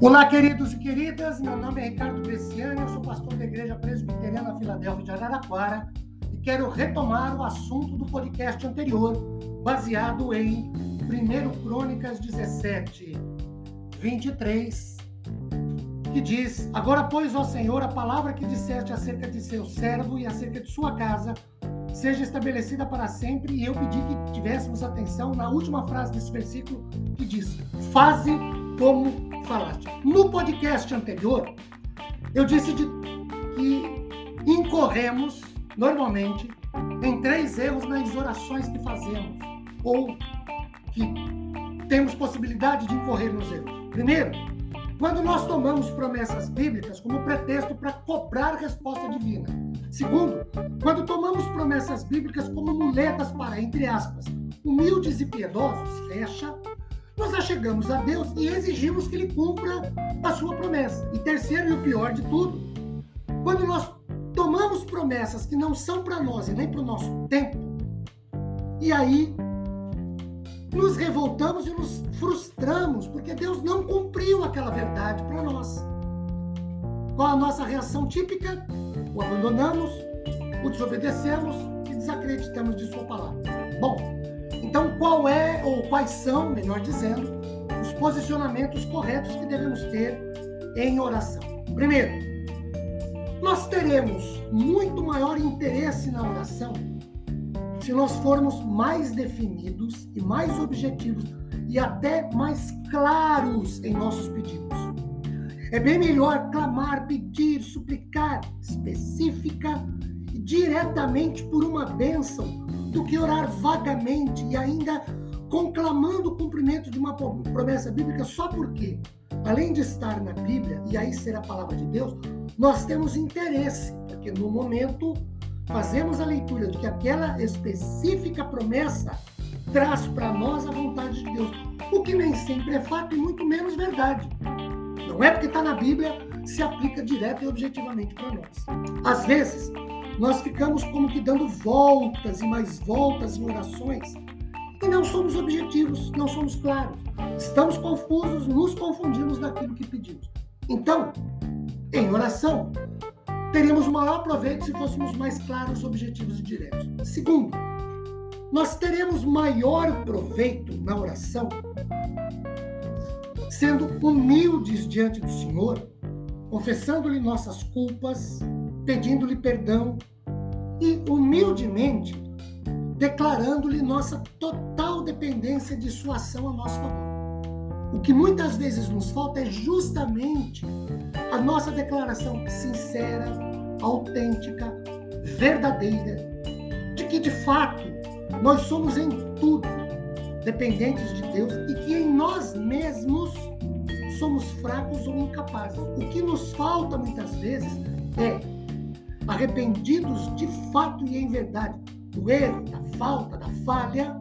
Olá, queridos e queridas. Meu nome é Ricardo Bresciani, eu sou pastor da Igreja Presbiteriana Filadélfia de Araraquara e quero retomar o assunto do podcast anterior, baseado em 1 Crônicas 17, 23, que diz: Agora, pois, ó Senhor, a palavra que disseste acerca de seu servo e acerca de sua casa seja estabelecida para sempre. E eu pedi que tivéssemos atenção na última frase desse versículo que diz: Faze como falaste. No podcast anterior, eu disse de, que incorremos normalmente em três erros nas orações que fazemos ou que temos possibilidade de incorrer nos erros. Primeiro, quando nós tomamos promessas bíblicas como pretexto para cobrar resposta divina. Segundo, quando tomamos promessas bíblicas como muletas para, entre aspas, humildes e piedosos, fecha, nós achegamos a Deus e exigimos que Ele cumpra a sua promessa. E terceiro e o pior de tudo, quando nós tomamos promessas que não são para nós e nem para o nosso tempo, e aí nos revoltamos e nos frustramos porque Deus não cumpriu aquela verdade para nós. Qual a nossa reação típica? O abandonamos, o desobedecemos e desacreditamos de Sua palavra. Bom, quais são, melhor dizendo, os posicionamentos corretos que devemos ter em oração? Primeiro, nós teremos muito maior interesse na oração se nós formos mais definidos e mais objetivos e até mais claros em nossos pedidos. É bem melhor clamar, pedir, suplicar específica e diretamente por uma bênção do que orar vagamente e ainda conclamando o cumprimento de uma promessa bíblica só porque, além de estar na Bíblia e aí ser a palavra de Deus, nós temos interesse, porque no momento fazemos a leitura de que aquela específica promessa traz para nós a vontade de Deus, o que nem sempre é fato e muito menos verdade. Não é porque está na Bíblia, se aplica direto e objetivamente para nós. Às vezes, nós ficamos como que dando voltas e mais voltas em orações e não somos objetivos, não somos claros. Estamos confusos, nos confundimos naquilo que pedimos. Então, em oração, teríamos maior proveito se fôssemos mais claros, objetivos e diretos. Segundo, nós teremos maior proveito na oração sendo humildes diante do Senhor, confessando-lhe nossas culpas, pedindo-lhe perdão e humildemente declarando-lhe nossa total dependência de sua ação a nosso favor. O que muitas vezes nos falta é justamente a nossa declaração sincera, autêntica, verdadeira, de que de fato nós somos em tudo dependentes de Deus e que em nós mesmos somos fracos ou incapazes. O que nos falta muitas vezes é arrependidos de fato e em verdade do erro, da falta, da falha,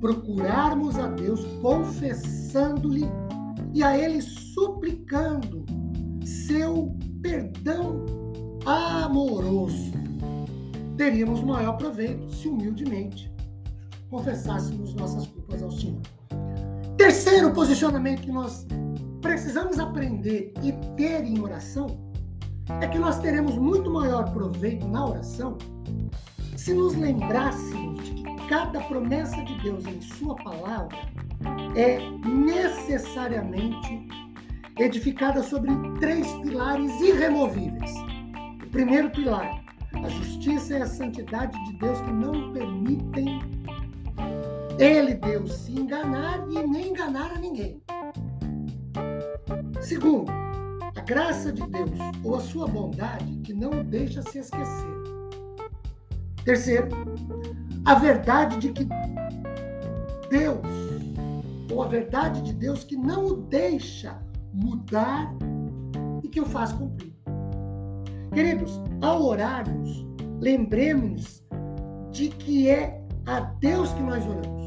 procurarmos a Deus confessando-lhe e a Ele suplicando seu perdão amoroso. Teríamos maior proveito se humildemente confessássemos nossas culpas ao Senhor. Terceiro posicionamento que nós precisamos aprender e ter em oração é que nós teremos muito maior proveito na oração se nos lembrássemos de que cada promessa de Deus em Sua palavra é necessariamente edificada sobre três pilares irremovíveis. O primeiro pilar, a justiça e a santidade de Deus que não permitem ele, Deus, se enganar e nem enganar a ninguém. Segundo, a graça de Deus ou a sua bondade que não o deixa se esquecer. Terceiro, a verdade de que Deus, ou a verdade de Deus que não o deixa mudar e que o faz cumprir. Queridos, ao orarmos, lembremos de que é a Deus que nós oramos.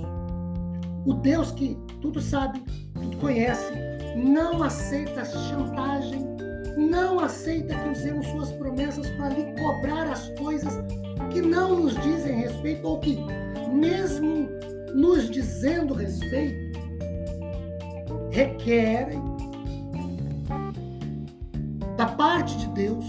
O Deus que tudo sabe, tudo conhece, não aceita chantagem, não aceita que usemos suas promessas para lhe cobrar as coisas que não nos dizem respeito ou que, mesmo nos dizendo respeito, requerem da parte de Deus,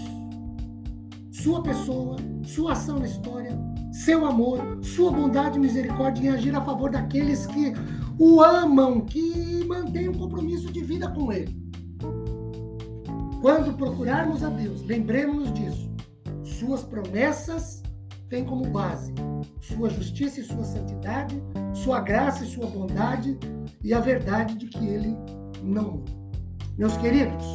sua pessoa, sua ação na história, seu amor, sua bondade e misericórdia em agir a favor daqueles que o amam, que mantêm um compromisso de vida com Ele. Quando procurarmos a Deus, lembremos-nos disso. Suas promessas têm como base sua justiça e sua santidade, sua graça e sua bondade e a verdade de que Ele não muda. Meus queridos,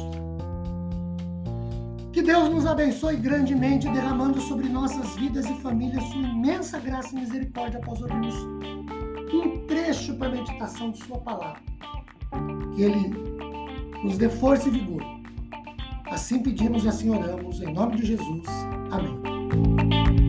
que Deus nos abençoe grandemente, derramando sobre nossas vidas e famílias sua imensa graça e misericórdia após ouvirmos um trecho para a meditação de Sua palavra. Que Ele nos dê força e vigor. Assim pedimos e assim oramos, em nome de Jesus. Amém.